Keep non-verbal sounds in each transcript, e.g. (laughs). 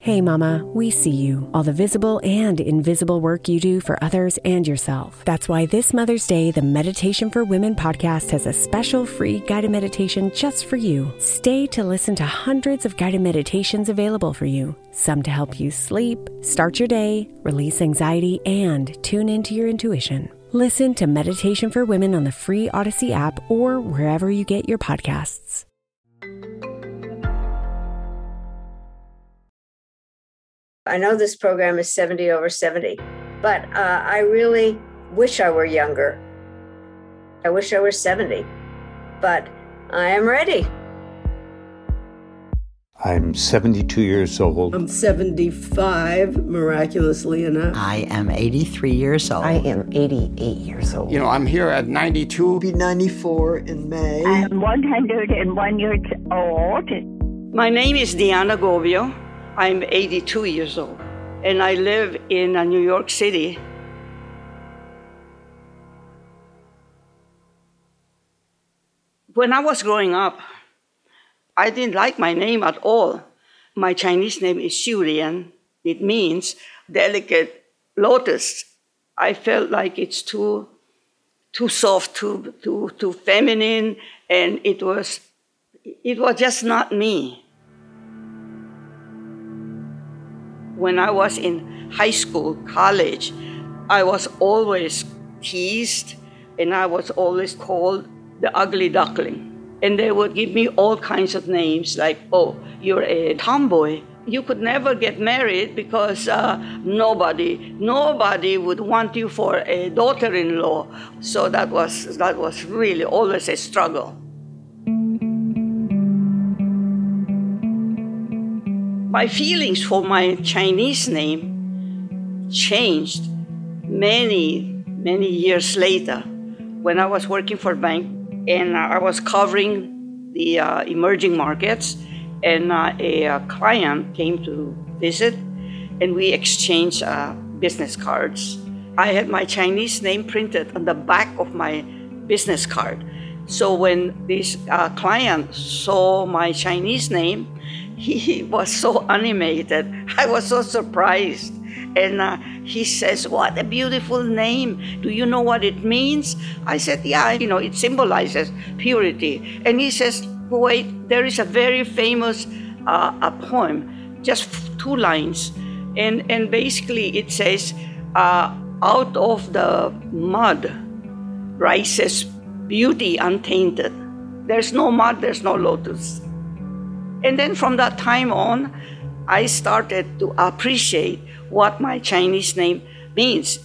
Hey, Mama, we see you, all the visible and invisible work you do for others and yourself. That's why this Mother's Day, the Meditation for Women podcast has a special free guided meditation just for you. Stay to listen to hundreds of guided meditations available for you, some to help you sleep, start your day, release anxiety, and tune into your intuition. Listen to Meditation for Women on the free Odyssey app or wherever you get your podcasts. I know this program is 70 over 70, but uh, I really wish I were younger. I wish I were 70, but I am ready. I'm 72 years old. I'm 75, miraculously enough. I am 83 years old. I am 88 years old. You know, I'm here at 92. I'll be 94 in May. I am 101 years old. My name is Diana Govio. I'm 82 years old, and I live in uh, New York City. When I was growing up, I didn't like my name at all. My Chinese name is Xiu Lian. It means delicate lotus. I felt like it's too, too soft, too, too, too feminine, and it was, it was just not me. When I was in high school, college, I was always teased and I was always called the ugly duckling. And they would give me all kinds of names like, oh, you're a tomboy. You could never get married because uh, nobody, nobody would want you for a daughter-in-law. So that was, that was really always a struggle. My feelings for my Chinese name changed many, many years later when I was working for a bank and I was covering the uh, emerging markets and uh, a, a, client came to visit and we exchanged uh, business cards. I had my Chinese name printed on the back of my business card. So when this uh, client saw my Chinese name, he was so animated. I was so surprised. And uh, he says, What a beautiful name. Do you know what it means? I said, Yeah, you know, it symbolizes purity. And he says, Wait, there is a very famous uh, a poem, just two lines. And, and basically it says, uh, Out of the mud rises beauty untainted. There's no mud, there's no lotus. And then from that time on, I started to appreciate what my Chinese name means.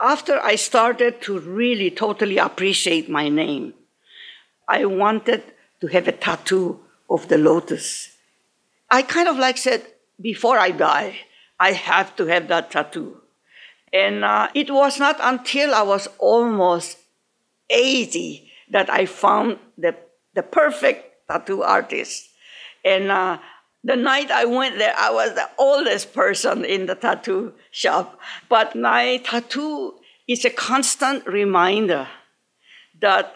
After I started to really totally appreciate my name, I wanted to have a tattoo of the lotus. I kind of like said, before I die, I have to have that tattoo. And uh, it was not until I was almost 80 that I found the, the perfect tattoo artist. And uh, the night I went there, I was the oldest person in the tattoo shop. But my tattoo is a constant reminder that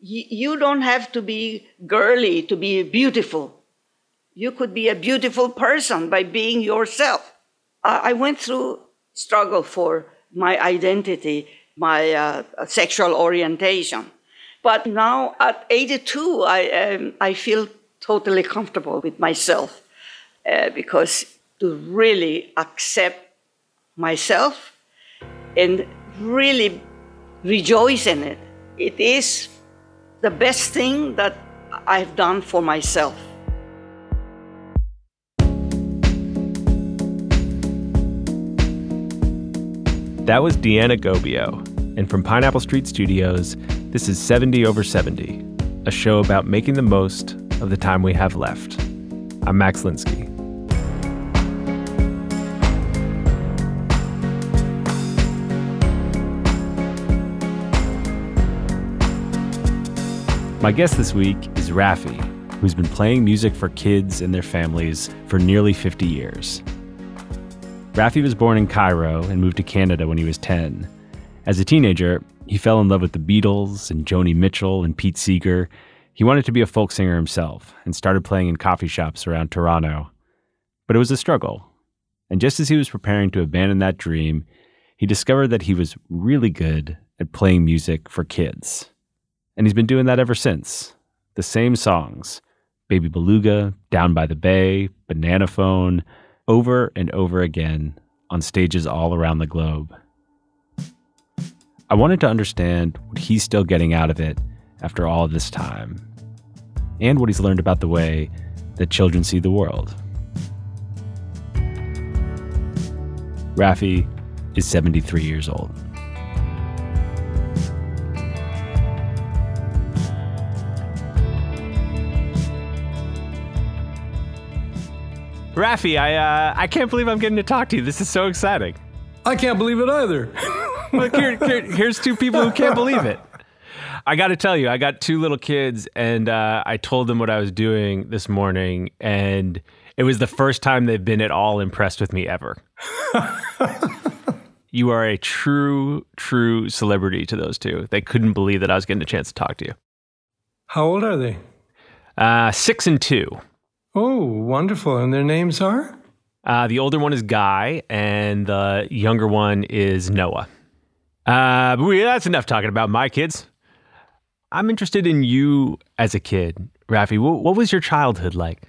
y- you don't have to be girly to be beautiful. You could be a beautiful person by being yourself. I went through struggle for my identity, my uh, sexual orientation. But now at 82, I, um, I feel totally comfortable with myself uh, because to really accept myself and really rejoice in it, it is the best thing that I've done for myself. That was Deanna Gobio. And from Pineapple Street Studios, this is 70 over 70, a show about making the most of the time we have left. I'm Max Linsky. My guest this week is Raffi, who's been playing music for kids and their families for nearly 50 years. Raffi was born in Cairo and moved to Canada when he was 10. As a teenager, he fell in love with the Beatles and Joni Mitchell and Pete Seeger. He wanted to be a folk singer himself and started playing in coffee shops around Toronto. But it was a struggle. And just as he was preparing to abandon that dream, he discovered that he was really good at playing music for kids. And he's been doing that ever since. The same songs Baby Beluga, Down by the Bay, Banana Phone, over and over again on stages all around the globe. I wanted to understand what he's still getting out of it after all this time, and what he's learned about the way that children see the world. Raffi is 73 years old. Raffi, I uh, I can't believe I'm getting to talk to you. This is so exciting. I can't believe it either. Look, here, here, here's two people who can't believe it. I got to tell you, I got two little kids, and uh, I told them what I was doing this morning, and it was the first time they've been at all impressed with me ever. (laughs) you are a true, true celebrity to those two. They couldn't believe that I was getting a chance to talk to you. How old are they? Uh, six and two. Oh, wonderful. And their names are? Uh, the older one is Guy, and the younger one is Noah. Uh, we, that's enough talking about my kids. I'm interested in you as a kid, Raffi. What, what was your childhood like?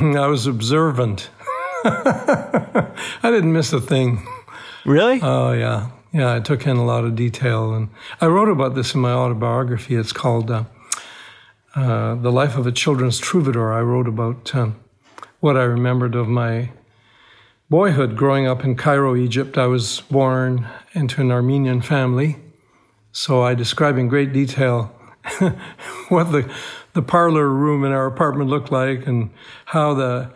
I was observant. (laughs) I didn't miss a thing. Really? Oh, yeah. Yeah, I took in a lot of detail. And I wrote about this in my autobiography. It's called uh, uh, The Life of a Children's Troubadour. I wrote about um, what I remembered of my boyhood growing up in Cairo, Egypt. I was born into an Armenian family. So I describe in great detail (laughs) what the, the parlor room in our apartment looked like and how the,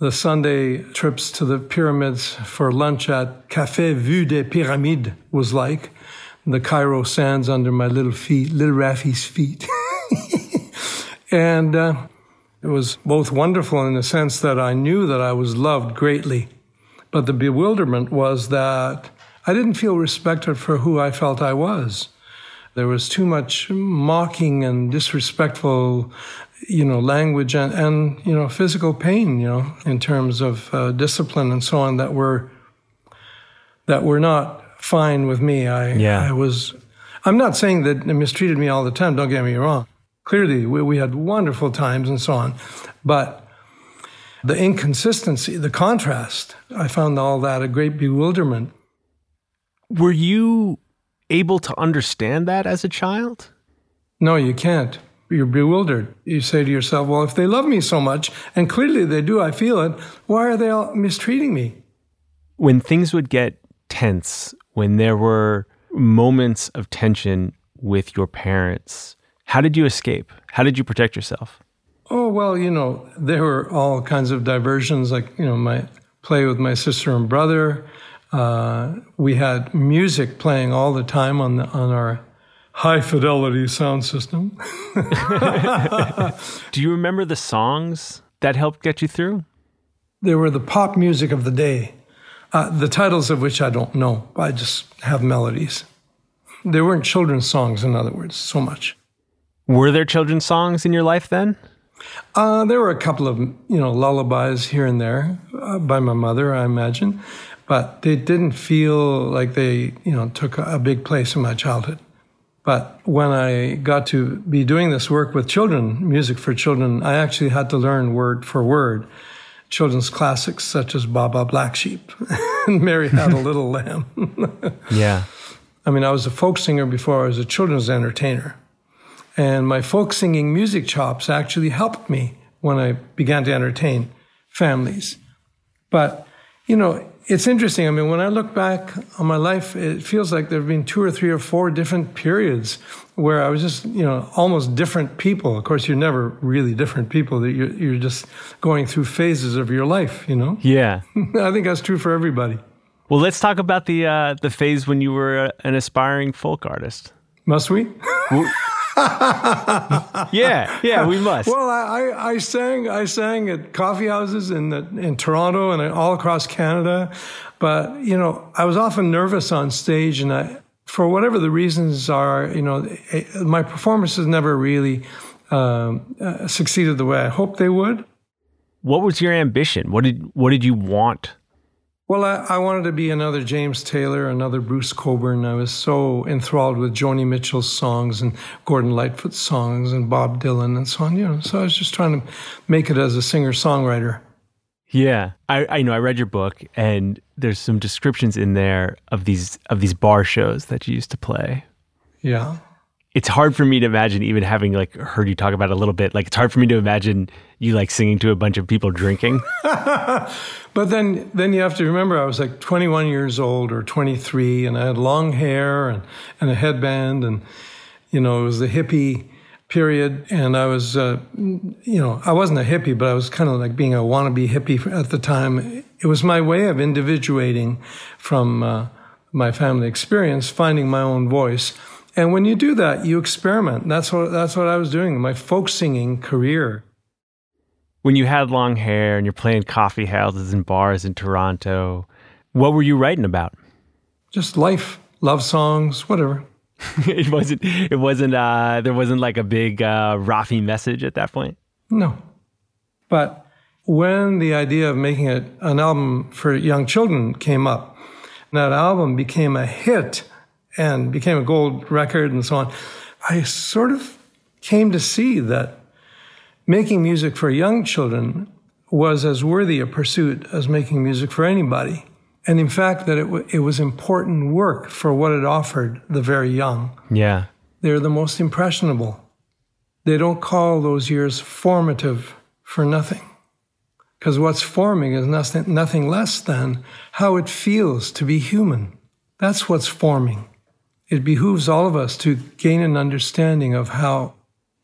the Sunday trips to the pyramids for lunch at Café Vue des Pyramides was like. The Cairo sands under my little feet, little Raffi's feet. (laughs) and uh, it was both wonderful in the sense that I knew that I was loved greatly. But the bewilderment was that I didn't feel respected for who I felt I was. There was too much mocking and disrespectful, you know, language and, and you know, physical pain, you know, in terms of uh, discipline and so on that were that were not fine with me. I yeah. I was I'm not saying that they mistreated me all the time, don't get me wrong. Clearly we, we had wonderful times and so on. But the inconsistency, the contrast, I found all that a great bewilderment. Were you able to understand that as a child? No, you can't. You're bewildered. You say to yourself, well, if they love me so much, and clearly they do, I feel it, why are they all mistreating me? When things would get tense, when there were moments of tension with your parents, how did you escape? How did you protect yourself? Oh, well, you know, there were all kinds of diversions, like, you know, my play with my sister and brother. Uh, we had music playing all the time on the, on our high fidelity sound system. (laughs) Do you remember the songs that helped get you through? They were the pop music of the day, uh, the titles of which I don't know. I just have melodies. They weren't children's songs, in other words, so much. Were there children's songs in your life then? Uh, there were a couple of you know lullabies here and there uh, by my mother, I imagine, but they didn't feel like they you know took a big place in my childhood. But when I got to be doing this work with children, music for children, I actually had to learn word for word children's classics such as Baa Black Sheep (laughs) and Mary Had a Little Lamb. (laughs) yeah. I mean, I was a folk singer before I was a children's entertainer. And my folk singing music chops actually helped me when I began to entertain families. But you know, it's interesting. I mean, when I look back on my life, it feels like there have been two or three or four different periods where I was just, you know, almost different people. Of course, you're never really different people. You're, you're just going through phases of your life, you know? (laughs) Yeah. I think that's true for everybody. Well, let's talk about the uh, the phase when you were an aspiring folk artist. Must we? (laughs) (laughs) yeah, yeah, we must. Well, I, I, sang I sang at coffee houses in the, in Toronto and all across Canada, but you know I was often nervous on stage, and I, for whatever the reasons are, you know, eh, my performances never really um, uh, succeeded the way I hoped they would. What was your ambition? What did what did you want well, I, I, wanted to be another James Taylor, another Bruce Cockburn. I was so enthralled with Joni Mitchell's songs and Gordon Lightfoot's songs and Bob Dylan and so on. You know, so I was just trying to make it as a singer songwriter. Yeah, I, I know. I read your book, and there's some descriptions in there of these of these bar shows that you used to play. Yeah, it's hard for me to imagine even having like heard you talk about it a little bit. Like it's hard for me to imagine you like singing to a bunch of people drinking. (laughs) but then then you have to remember I was like 21 years old or 23 and I had long hair and, and a headband and you know it was the hippie period and I was uh, you know I wasn't a hippie but I was kind of like being a wannabe hippie at the time. It was my way of individuating from uh, my family experience, finding my own voice and when you do that, you experiment. That's what that's what I was doing in my folk singing career. When you had long hair and you're playing coffee houses and bars in Toronto, what were you writing about? Just life, love songs, whatever. (laughs) it wasn't. It wasn't. Uh, there wasn't like a big uh, Raffi message at that point. No, but when the idea of making it an album for young children came up, that album became a hit and became a gold record and so on, I sort of came to see that making music for young children was as worthy a pursuit as making music for anybody. And in fact, that it, w- it was important work for what it offered the very young. Yeah. They're the most impressionable. They don't call those years formative for nothing. Because what's forming is nothing, nothing less than how it feels to be human. That's what's forming it behooves all of us to gain an understanding of how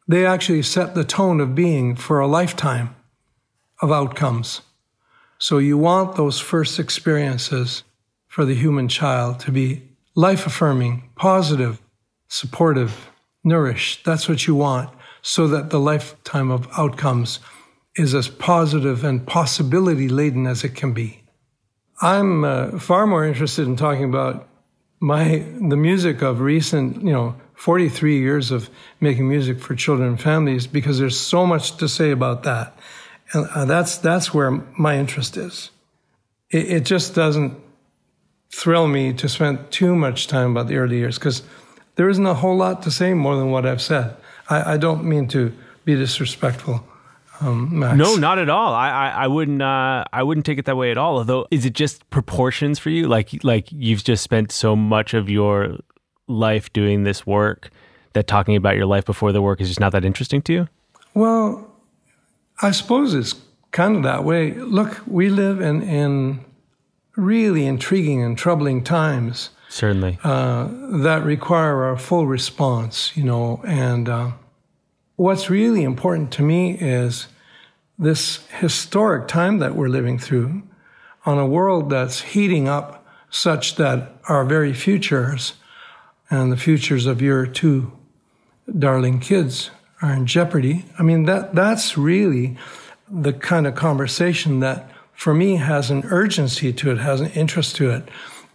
they actually set the tone of being for a lifetime of outcomes. So you want those first experiences for the human child to be life affirming, positive, supportive, nourished. That's what you want so that the lifetime of outcomes is as positive and possibility laden as it can be. I'm uh, far more interested in talking about my the music of recent, you know, 43 years of making music for children and families because there's so much to say about that. And uh, that's that's where my interest is. It, it, just doesn't thrill me to spend too much time about the early years because there isn't a whole lot to say more than what I've said. I, I don't mean to be disrespectful. Um, no, not at all. I, I, I wouldn't uh, I wouldn't take it that way at all. Although, is it just proportions for you? Like like you've just spent so much of your life doing this work that talking about your life before the work is just not that interesting to you? Well, I suppose it's kind of that way. Look, we live in in really intriguing and troubling times. Certainly, uh, that require our full response. You know, and. Uh, what's really important to me is this historic time that we're living through on a world that's heating up such that our very futures and the futures of your two darling kids are in jeopardy. I mean, that, that's really the kind of conversation that for me has an urgency to it, has an interest to it.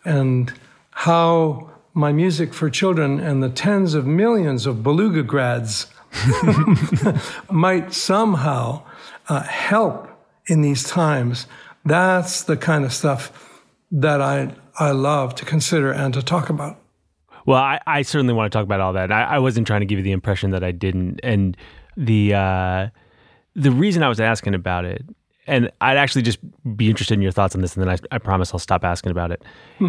And how my music for children and the tens of millions of Beluga grads (laughs) might somehow uh, help in these times. That's the kind of stuff that I I love to consider and to talk about. Well, I, I certainly want to talk about all that. I, I, wasn't trying to give you the impression that I didn't. And the uh, the reason I was asking about it, and I'd actually just be interested in your thoughts on this, and then I, I promise I'll stop asking about it. Hmm.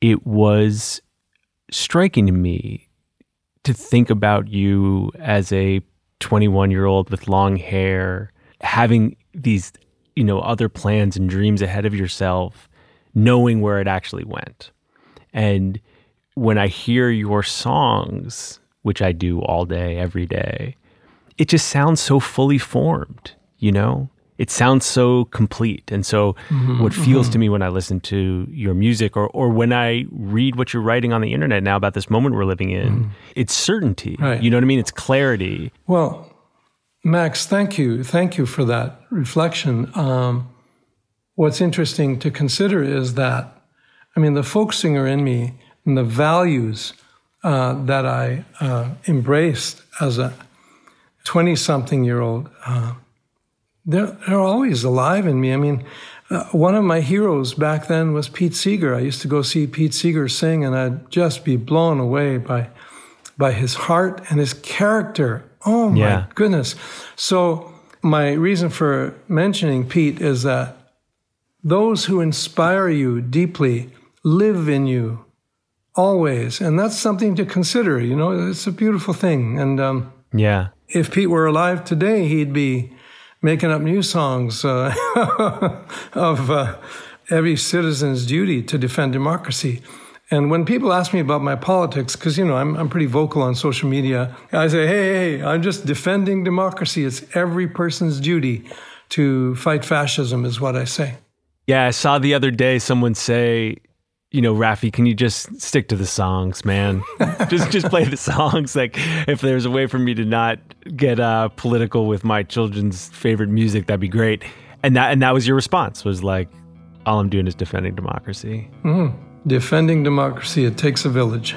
it was striking to me to think about you as a 21 year old with long hair having these you know, other plans and dreams ahead of yourself, knowing where it actually went. And when I hear your songs, which I do all day, every day, it just sounds so fully formed, you know? It sounds so complete. And so, mm-hmm, what feels mm-hmm. to me when I listen to your music or, or when I read what you're writing on the internet now about this moment we're living in, mm-hmm. it's certainty. Right. You know what I mean? It's clarity. Well, Max, thank you. Thank you for that reflection. Um, what's interesting to consider is that, I mean, the folk singer in me and the values uh, that I uh, embraced as a 20 something year old, uh, they're, they're always alive in me. I mean, uh, one of my heroes back then was Pete Seeger. I used to go see Pete Seeger sing, and I'd just be blown away by by his heart and his character. Oh my yeah. goodness! So my reason for mentioning Pete is that those who inspire you deeply live in you always, and that's something to consider. You know, it's a beautiful thing. And um, yeah, if Pete were alive today, he'd be making up new songs uh, (laughs) of uh, every citizen's duty to defend democracy. And when people ask me about my politics, because you know I'm I'm pretty vocal on social media, I say, hey, hey, I'm just defending democracy. It's every person's duty to fight fascism, is what I say. Yeah, I saw the other day someone say, you know, Raffi, can you just stick to the songs, man? (laughs) just just play the songs. Like if there's a way for me to not get uh, political with my children's favorite music, that'd be great. And that and that was your response was like, all I'm doing is defending democracy. Mm. Defending democracy, it takes a village.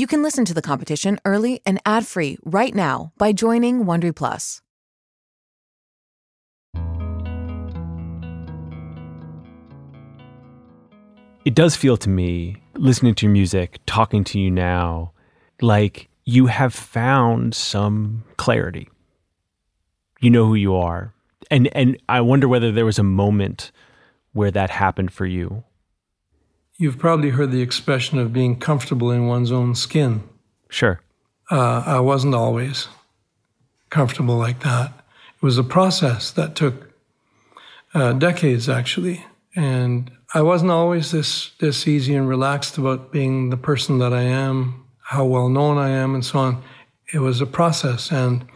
You can listen to The Competition early and ad-free right now by joining Wondery Plus. it does feel to me, listening to your music, talking to you now, like you have found some clarity. You know who you are. And and I wonder whether there was a moment where that happened for you. You've probably heard the expression of being comfortable in one's own skin. Sure. Uh, I wasn't always comfortable like that. It was a process that took uh, decades, actually. And I wasn't always this this easy and relaxed about being the person that I am, how well known I am, and so on. It was a process, and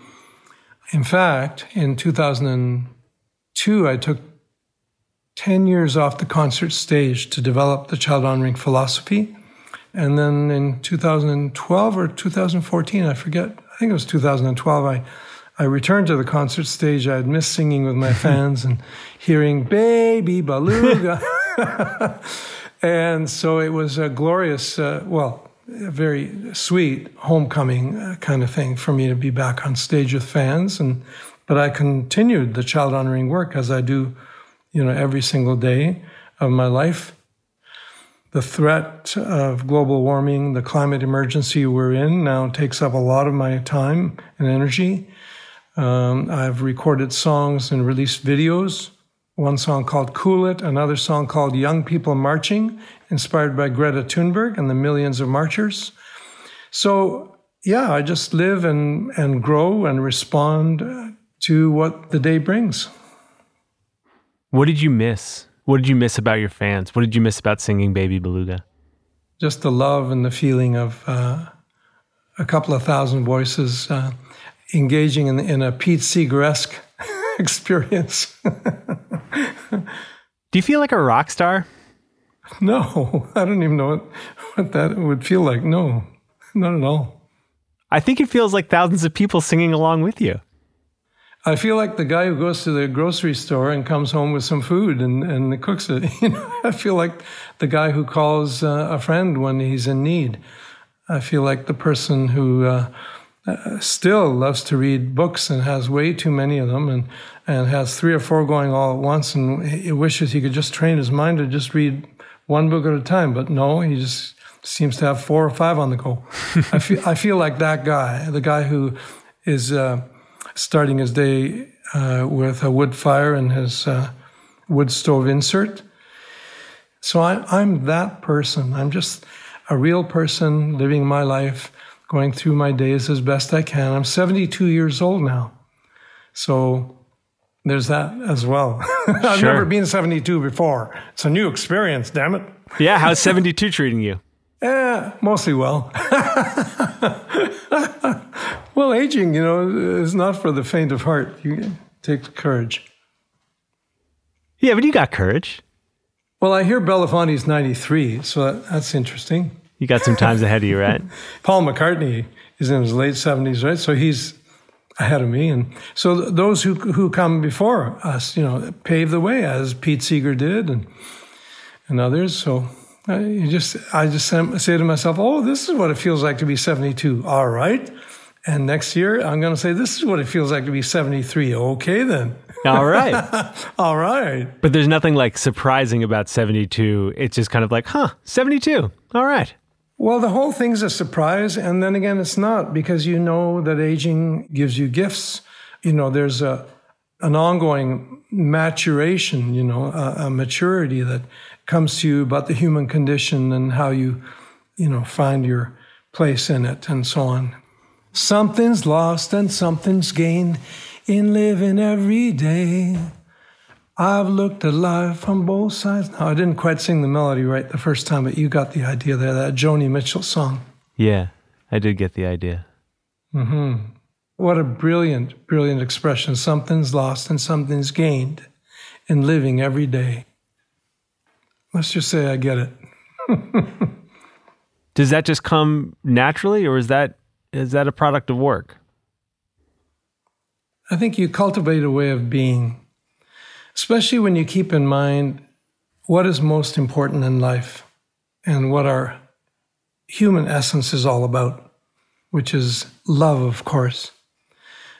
in fact, in 2002, I took 10 years off the concert stage to develop the child honoring philosophy. And then in 2012 or 2014, I forget, I think it was 2012, I I returned to the concert stage. I had missed singing with my (laughs) fans and hearing Baby Beluga. (laughs) and so it was a glorious, uh, well, a very sweet homecoming uh, kind of thing for me to be back on stage with fans. And but I continued the child honoring work as I do, you know, every single day of my life. the threat of global warming, the climate emergency we're in now takes up a lot of my time and energy. Um, I've recorded songs and released videos. One song called Cool It, another song called Young People Marching, inspired by Greta Thunberg and the millions of marchers. So, yeah, I just live and, and grow and respond to what the day brings. What did you miss? What did you miss about your fans? What did you miss about singing Baby Beluga? Just the love and the feeling of uh, a couple of thousand voices uh, engaging in, in a Pete Seeger-esque (laughs) experience. (laughs) Do you feel like a rock star? No, (laughs) I don't even know what, what that would feel like. No, not at all. I think it feels like thousands of people singing along with you. I feel like the guy who goes to the grocery store and comes home with some food and, and cooks it. (laughs) You know, I feel like the guy who calls uh, a friend when he's in need. I feel like the person who uh, uh, still loves to read books and has way too many of them and, and has three or four going all at once and he wishes he could just train his mind to just read one book at a time. But no, he just seems to have four or five on the go. (laughs) I feel I feel like that guy, the guy who is uh, starting his day uh, with a wood fire and his uh, wood stove insert. So I, I'm that person. I'm just a real person living my life going through my days as best I can. I'm 72 years old now. So there's that as well. (laughs) I've Sure. never been 72 before. It's a new experience, damn it. Yeah, how's 72 treating you? Eh, mostly well. (laughs) well, aging, you know, is not for the faint of heart. You take courage. Yeah, but you got courage. Well, I hear Belafonte's 93, so that, that's interesting. You got some times ahead of you, right? (laughs) Paul McCartney is in his late 70s, right? So he's ahead of me. And so those who, who come before us, you know, pave the way as Pete Seeger did and, and others. So I you just, I just say say to myself, oh, this is what it feels like to be 72. All right. And next year, I'm going to say, this is what it feels like to be 73. Okay, then. All right. (laughs) All right. But there's nothing like surprising about 72. It's just kind of like, huh, 72. All right. Well, the whole thing's a surprise. And then again, it's not because you know that aging gives you gifts. You know, there's a, an ongoing maturation, you know, a, a maturity that comes to you about the human condition and how you, you know, find your place in it and so on. Something's lost and something's gained in living every day. I've looked at life from both sides. Now, I didn't quite sing the melody right the first time, but you got the idea there, that Joni Mitchell song. Yeah, I did get the idea. hmm What a brilliant, brilliant expression. Something's lost and something's gained in living every day. Let's just say I get it. (laughs) Does that just come naturally or is that is that a product of work? I think you cultivate a way of being, especially when you keep in mind what is most important in life and what our human essence is all about, which is love, of course.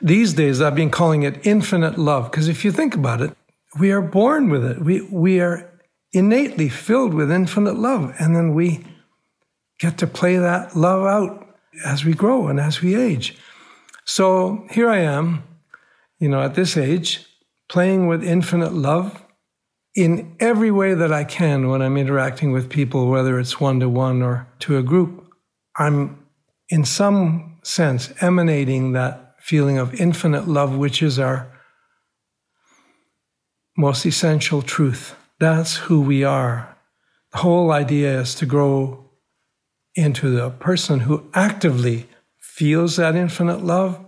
These days, I've been calling it infinite love, because if you think about it, we are born with it. We, we are innately filled with infinite love, and then we get to play that love out as we grow and as we age. So here I am, you know, at this age, playing with infinite love in every way that I can when I'm interacting with people, whether it's one to one or to a group. I'm, in some sense, emanating that feeling of infinite love, which is our most essential truth. That's who we are. The whole idea is to grow into the person who actively feels that infinite love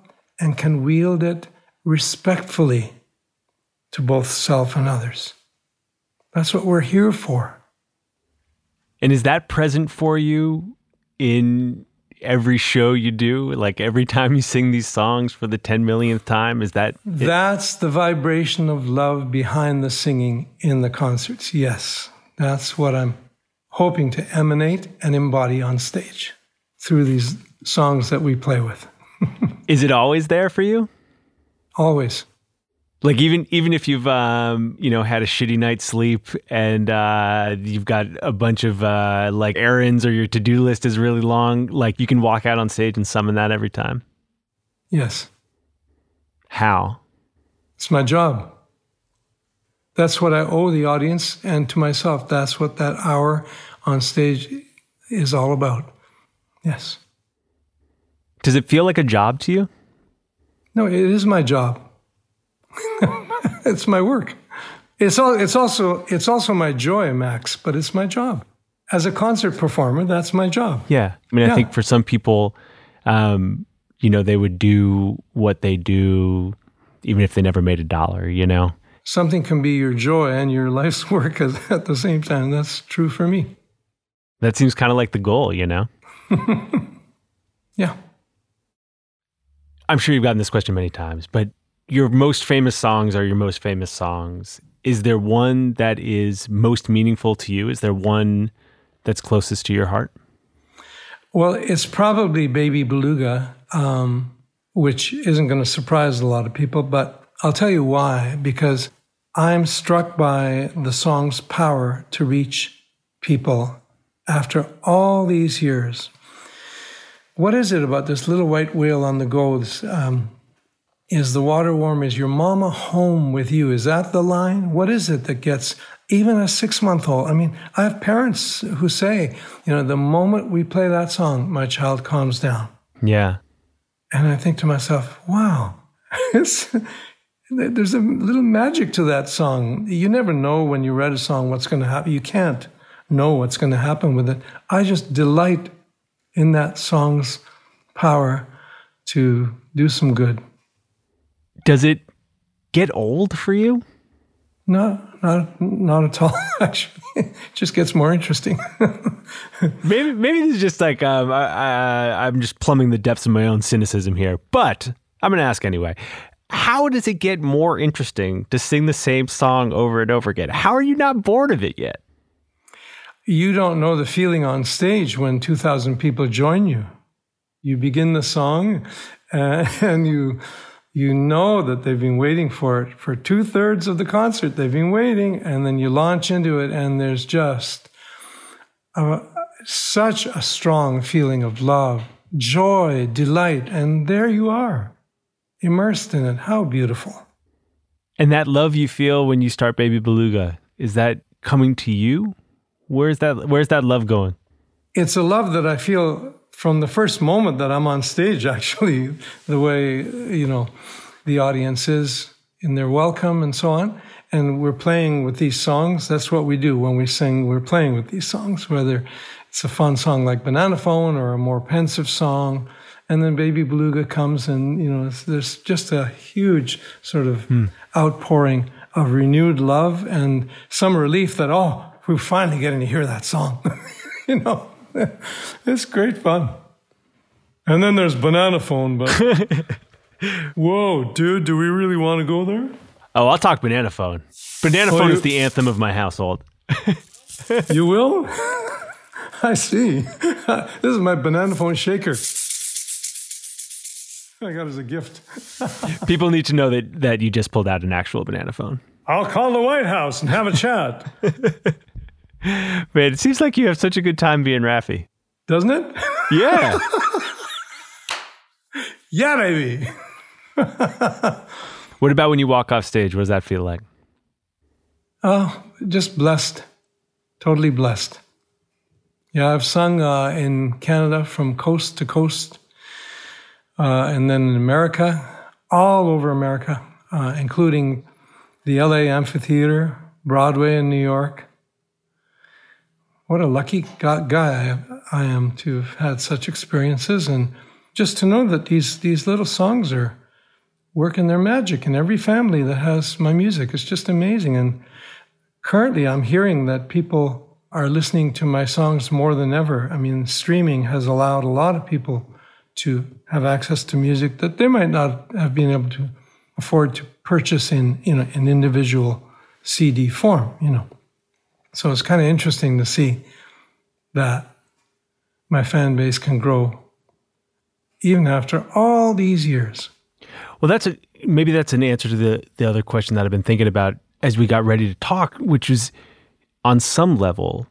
and can wield it respectfully to both self and others. That's what we're here for. And is that present for you in every show you do? Like every time you sing these songs for the 10 millionth time? Is that it? That's the vibration of love behind the singing in the concerts. Yes, that's what I'm hoping to emanate and embody on stage through these songs that we play with. (laughs) Is it always there for you? Always. Like even even if you've um, you know had a shitty night's sleep and uh, you've got a bunch of uh, like errands or your to do list is really long, like you can walk out on stage and summon that every time. Yes. How? It's my job. That's what I owe the audience and to myself. That's what that hour on stage is all about. Yes. Does it feel like a job to you? No, it is my job. (laughs) it's my work. It's all, it's also it's also my joy, Max, but it's my job. As a concert performer, that's my job. Yeah. I mean, Yeah. I think for some people um, you know, they would do what they do even if they never made a dollar, you know. Something can be your joy and your life's (laughs) work at the same time. That's true for me. That seems kind of like the goal, you know. (laughs) Yeah. I'm sure you've gotten this question many times, but your most famous songs are your most famous songs. Is there one that is most meaningful to you? Is there one that's closest to your heart? Well, it's probably Baby Beluga, um, which isn't going to surprise a lot of people, but I'll tell you why. Because I'm struck by the song's power to reach people after all these years. What is it about this little white whale on the go? This, um, is the water warm? Is your mama home with you? Is that the line? What is it that gets even a six month old? I mean, I have parents who say, you know, the moment we play that song, my child calms down. Yeah. And I think to myself, wow, (laughs) it's, there's a little magic to that song. You never know when you read a song what's going to happen. You can't know what's going to happen with it. I just delight in that song's power to do some good. Does it get old for you? No, not not at all. (laughs) Actually, it just gets more interesting. (laughs) maybe maybe this is just like um, I, I, I'm just plumbing the depths of my own cynicism here, but I'm going to ask anyway. How does it get more interesting to sing the same song over and over again? How are you not bored of it yet? you don't know the feeling on stage when 2,000 people join you. You begin the song, uh, (laughs) and you you know that they've been waiting for it for two thirds of the concert. They've been waiting, and then you launch into it, and there's just a, such a strong feeling of love, joy, delight, and there you are, immersed in it. How beautiful! And that love you feel when you start Baby Beluga is that coming to you? Where's that? Where's that love going? It's a love that I feel from the first moment that I'm on stage. (laughs) Actually, the way you know the audience is in their welcome and so on, and we're playing with these songs. That's what we do when we sing. We're playing with these songs, whether it's a fun song like Banana Phone or a more pensive song. And then Baby Beluga comes, and you know, there's just a huge sort of Hmm. outpouring of renewed love and some relief that oh, we're finally getting to hear that song. (laughs) you know, (laughs) it's great fun. And then there's Banana Phone, but (laughs) whoa, dude, do we really want to go there? Oh, I'll talk Banana Phone. Banana Oh, Phone you- is the anthem of my household. You will? I see. this is my Banana Phone shaker. (laughs) I got as a gift. (laughs) People need to know that that you just pulled out an actual Banana Phone. I'll call the White House and have a chat. (laughs) Man, it seems like you have such a good time being Raffi. Doesn't it? Yeah. yeah, baby. what about when you walk off stage? What does that feel like? Oh, just blessed. Totally blessed. Yeah, I've sung uh, in Canada from coast to coast, uh, and then in America, all over America, uh, including the LA Amphitheater, Broadway in New York. What a lucky guy I am to have had such experiences, and just to know that these these little songs are working their magic in every family that has my music. It's just amazing. And currently, I'm hearing that people are listening to my songs more than ever. I mean, streaming has allowed a lot of people to have access to music that they might not have been able to afford to purchase in you know an individual CD form. You know, so it's kind of interesting to see that my fan base can grow even after all these years. Well, that's a maybe that's an answer to the the other question that I've been thinking about as we got ready to talk, which is on some level,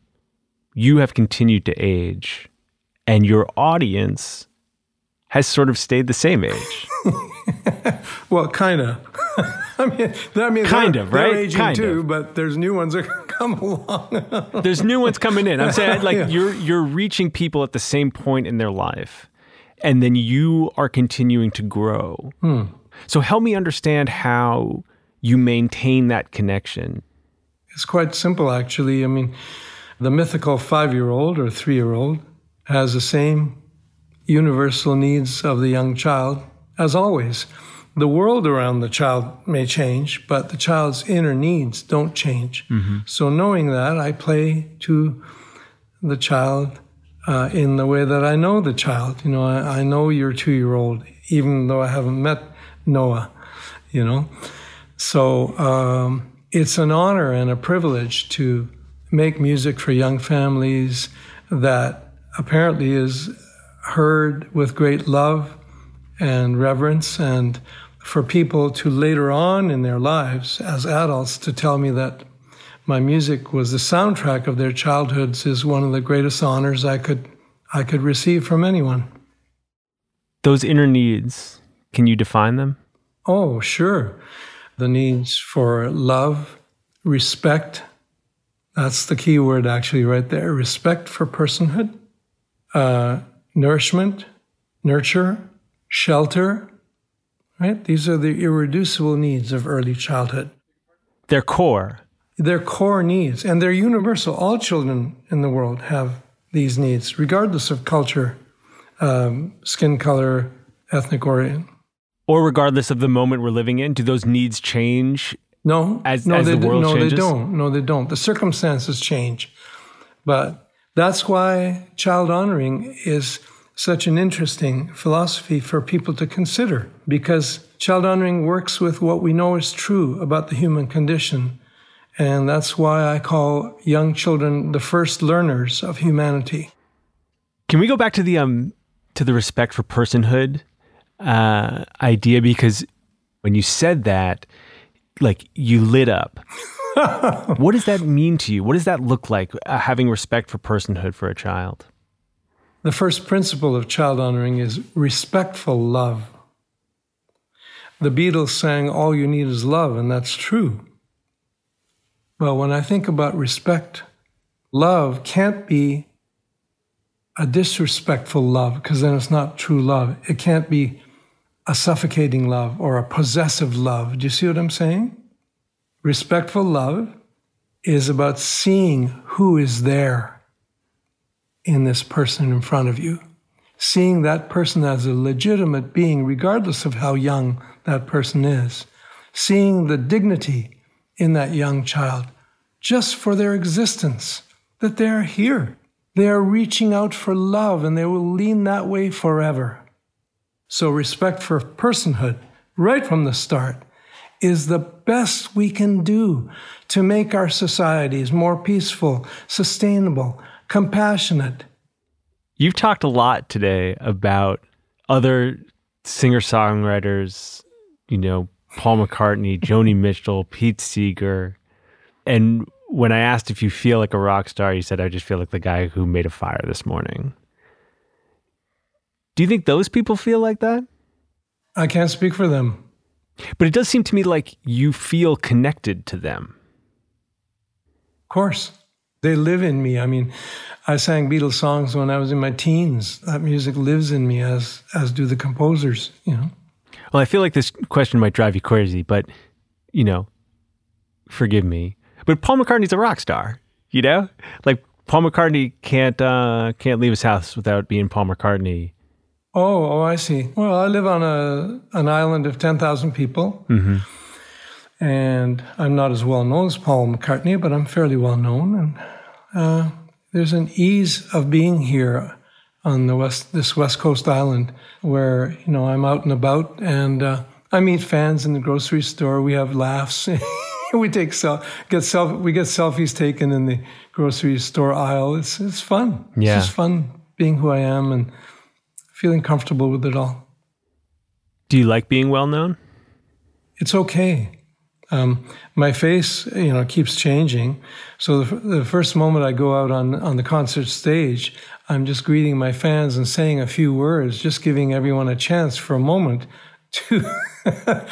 you have continued to age and your audience has sort of stayed the same age. (laughs) well, kind of. (laughs) I mean, I mean, kind they're, of, right? They're aging kind too, of. but there's new ones that (laughs) come along. there's new ones coming in. I'm saying, like, Yeah. you're you're reaching people at the same point in their life, and then you are continuing to grow. Hmm. So help me understand how you maintain that connection. It's quite simple, actually. I mean, the mythical five year old or three year old has the same universal needs of the young child as always. The world around the child may change, but the child's inner needs don't change. So, knowing that, I play to the child uh, in the way that I know the child. You know, I, I know your two year old, even though I haven't met Noah, you know. So, um, it's an honor and a privilege to make music for young families that apparently is heard with great love and reverence and for people to later on in their lives as adults to tell me that my music was the soundtrack of their childhoods is one of the greatest honors I could I could receive from anyone. Those inner needs, can you define them? Oh, sure. The needs for love, respect. That's the key word, actually, right there. Respect for personhood, uh, nourishment, nurture, shelter. Right? These are the irreducible needs of early childhood. Their core. They're core needs, and they're universal. All children in the world have these needs, regardless of culture, um, skin color, ethnic origin. Or regardless of the moment we're living in, do those needs change No, as, no, as they, the world no, changes? they don't. No, they don't. The circumstances change, but that's why child honoring is such an interesting philosophy for people to consider because child honoring works with what we know is true about the human condition. And that's why I call young children the first learners of humanity. Can we go back to the um to the respect for personhood uh, idea? Because when you said that, like you lit up. (laughs) what does that mean to you? What does that look like? Uh, having respect for personhood for a child. The first principle of child honoring is respectful love. The Beatles sang, All you need is love, and that's true. Well, when I think about respect, love can't be a disrespectful love because then it's not true love. It can't be a suffocating love or a possessive love. Do you see what I'm saying? Respectful love is about seeing who is there in this person in front of you, seeing that person as a legitimate being, regardless of how young that person is, seeing the dignity in that young child just for their existence, that they are here. They are reaching out for love and they will lean that way forever. So, respect for personhood, right from the start, is the best we can do to make our societies more peaceful, sustainable, compassionate. You've talked a lot today about other singer songwriters, you know, Paul McCartney, Joni Mitchell, Pete Seeger. And when I asked if you feel like a rock star, you said, I just feel like the guy who made a fire this morning. Do you think those people feel like that? I can't speak for them. But it does seem to me like you feel connected to them. Of course. They live in me. I mean, I sang Beatles songs when I was in my teens. That music lives in me as as do the composers, you know. Well, I feel like this question might drive you crazy, but you know, forgive me. But Paul McCartney's a rock star, you know? Like Paul McCartney can't uh can't leave his house without being Paul McCartney. Oh, oh, I see. Well, I live on a an island of 10,000 people. Mm-hmm. And I'm not as well known as Paul McCartney, but I'm fairly well known and uh, there's an ease of being here on the west this west coast island where you know I'm out and about and uh, I meet fans in the grocery store. We have laughs. (laughs) we take sel- get self we get selfies taken in the grocery store aisle. It's it's fun. Yeah. It's just fun being who I am and feeling comfortable with it all. Do you like being well known? it's okay. Um, my face, you know, keeps changing. So the, the, first moment I go out on, on the concert stage, I'm just greeting my fans and saying a few words, just giving everyone a chance for a moment to (laughs)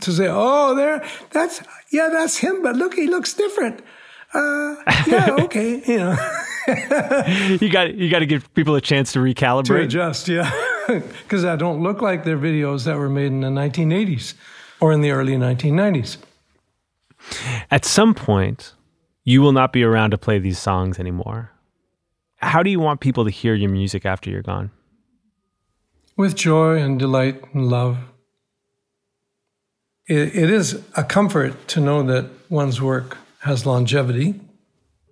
to say, "Oh, there, that's yeah, that's him." But look, he looks different. Uh, yeah, okay, you know. (laughs) (laughs) you got you got to give people a chance to recalibrate, to adjust, yeah, (laughs) because I don't look like their videos that were made in the 1980s or in the early 1990s. At some point, you will not be around to play these songs anymore. How do you want people to hear your music after you're gone? With joy and delight and love it, it is a comfort to know that one's work has longevity.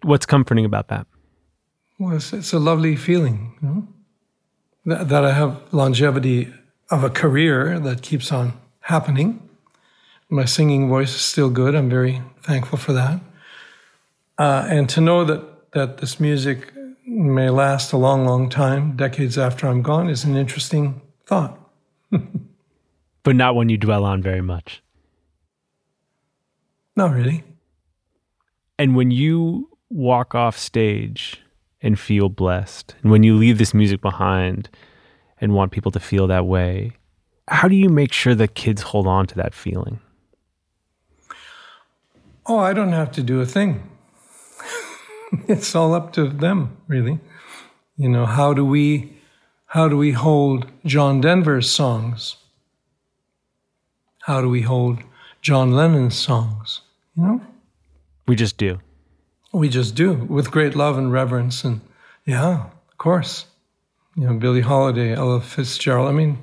What's comforting about that? Well, it's, it's a lovely feeling you know? that, that I have longevity of a career that keeps on happening. My singing voice is still good. I'm very thankful for that. Uh, and to know that, that this music may last a long, long time, decades after I'm gone, is an interesting thought. (laughs) but not one you dwell on very much. Not really. And when you walk off stage and feel blessed, and when you leave this music behind and want people to feel that way, how do you make sure that kids hold on to that feeling? Oh, I don't have to do a thing. (laughs) it's all up to them, really. You know, how do we how do we hold John Denver's songs? How do we hold John Lennon's songs? You know? We just do. We just do with great love and reverence. And yeah, of course. You know, Billie Holiday, Ella Fitzgerald. I mean,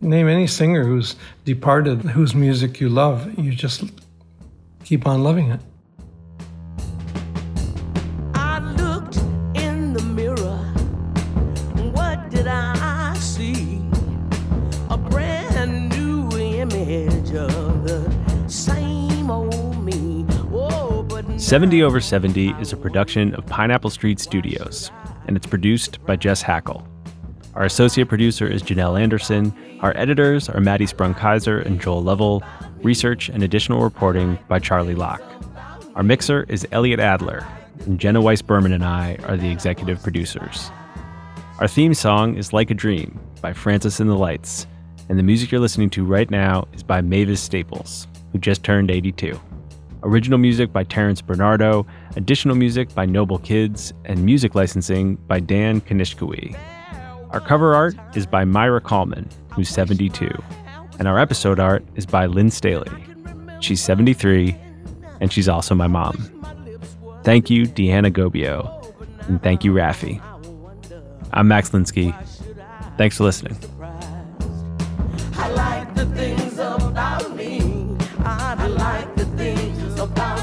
name any singer who's departed, whose music you love. You just keep on loving it. Seventy Over Seventy is a production of Pineapple Street Studios, and it's produced by Jess Hackle. Our associate producer is Janelle Anderson. Our editors are Maddie Sprung Keyser and Joel Lovell. Research and additional reporting by Charlie Locke. Our mixer is Elliot Adler, and Jenna Weiss Berman and I are the executive producers. Our theme song is Like a Dream by Francis and the Lights, and the music you're listening to right now is by Mavis Staples, who just turned 82 original music by Terrence Bernardo, additional music by Noble Kids, and music licensing by Dan Kanishkawi. Our cover art is by Myra Coleman, who's 72, and our episode art is by Lynn Staley. She's 73, and she's also my mom. Thank you, Deanna Gobio, and thank you, Raffi. I'm Max Linsky. Thanks for listening. about